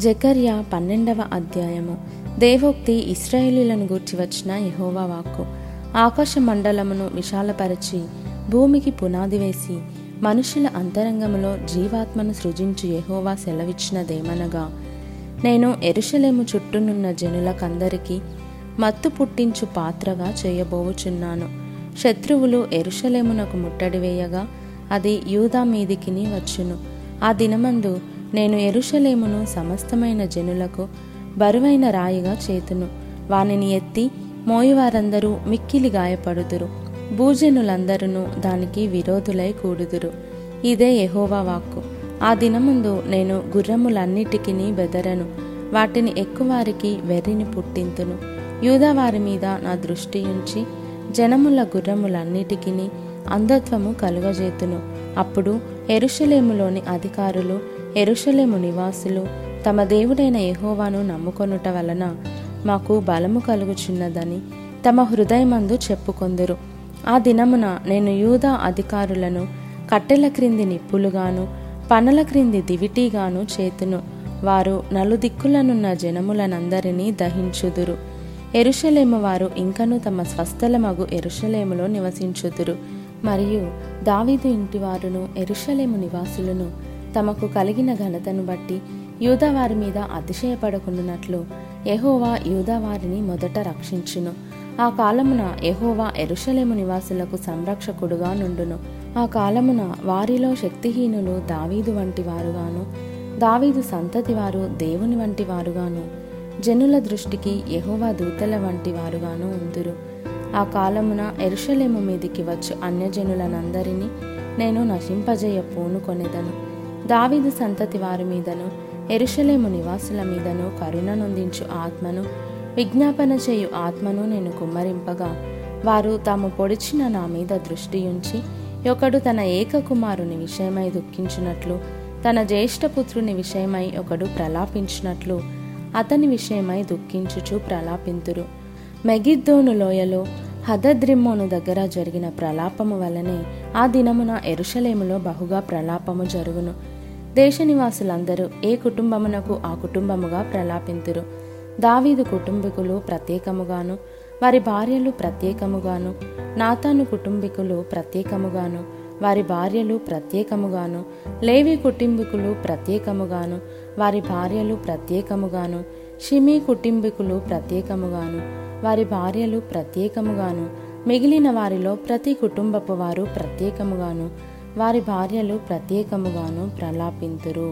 జకర్య పన్నెండవ అధ్యాయము. దేవోక్తి ఇస్రాయేలీలను గూర్చి వచ్చిన యహోవా వాక్కు. ఆకాశ మండలమును విశాలపరచి భూమికి పునాది వేసి మనుషుల అంతరంగములో జీవాత్మను సృజించి యహోవా సెలవిచ్చినదేమనగా నేను ఎరుషలేము చుట్టూనున్న జనులకందరికీ మత్తు పుట్టించు పాత్రగా చేయబోవుచున్నాను. శత్రువులు ఎరుషలేమునకు ముట్టడి వేయగా అది యూదా మీదికిని వచ్చును. ఆ దినమందు నేను ఎరుషలేమును సమస్తమైన జనులకు బరువైన రాయిగా చేతును. వానిని ఎత్తి మోయివారందరూ మిక్కిలి గాయపడుదురు. భూజనులందరూ దానికి విరోధులై కూడుదురు. ఇదే ఎహోవా వాక్కు. ఆ దినముందు నేను గుర్రములన్నిటికీ బెదరను. వాటిని ఎక్కువారికి వెర్రిని పుట్టింతును. యూదవారి మీద నా దృష్టి ఉంచి జనముల గుర్రములన్నిటికీ అంధత్వము కలుగజేతును. అప్పుడు ఎరుషలేములోని అధికారులు ఎరుషలేము నివాసులు తమ దేవుడైన యహోవాను నమ్ముకొనుట వలన మాకు బలము కలుగుచున్నదని తమ హృదయమందు చెప్పుకొందురు. ఆ దినమున నేను యూదా అధికారులను కట్టెల క్రింది నిప్పులుగాను పనల క్రింది దివిటీగాను చేతును వారు నలుదిక్కులనున్న జనములనందరినీ దహించుదురు. ఎరుషలేము వారు ఇంకను తమ స్వస్థలమగు ఎరుషలేములో నివసించుదురు. మరియు దావీదు ఇంటివారును ఎరుషలేము నివాసులను తమకు కలిగిన ఘనతను బట్టి యూదా వారి మీద అతిశయపడకుండానట్లు ఎహోవా యూదా వారిని మొదట రక్షించును. ఆ కాలమున ఎహోవా ఎరుషలేము నివాసులకు సంరక్షకుడుగా నుండును. ఆ కాలమున వారిలో శక్తిహీనులు దావీదు వంటి వారుగాను దావీదు సంతతి వారు దేవుని వంటి వారుగాను జనుల దృష్టికి ఎహోవా దూతల వంటి వారుగాను ఉందురు. ఆ కాలమున ఎరుషలేము మీదికి వచ్చు అన్యజనులనందరినీ నేను నశింపజేయ పూనుకొనెదను దావీదు సంతతి వారి మీదను ఎరుషలేము నివాసుల మీదను కరుణనొందించు ఆత్మను విజ్ఞాపన చేయు ఆత్మను నేను కుమ్మరింపగా. వారు తాము పొడిచిన నా మీద దృష్టి ఉంచి ఒకడు తన ఏక కుమారుని విషయమై దుఃఖించినట్లు తన జ్యేష్ఠపుత్రుని విషయమై ఒకడు ప్రలాపించినట్లు అతని విషయమై దుఃఖించుచు ప్రలాపింతురు. మెగిద్దోను లోయలో హదద్రిమ్మోను దగ్గర జరిగిన ప్రలాపము వలనే ఆ దినమున ఎరుషలేములో బహుగా ప్రలాపము జరుగును. దేశ నివాసులందరూ ఏ కుటుంబమునకు ఆ కుటుంబముగా ప్రలాపింతురు? దావీదు కుటుంబీకులు ప్రత్యేకముగాను వారి భార్యలు ప్రత్యేకముగాను నాతాను కుటుంబీకులు ప్రత్యేకముగాను వారి భార్యలు ప్రత్యేకముగాను లేవి కుటుంబీకులు ప్రత్యేకముగాను వారి భార్యలు ప్రత్యేకముగాను షిమి కుటుంబీకులు ప్రత్యేకముగాను వారి భార్యలు ప్రత్యేకముగాను మిగిలిన వారిలో ప్రతి కుటుంబపు వారు ప్రత్యేకముగాను వారి భార్యలు ప్రత్యేకముగాను ప్రలాపింతురు.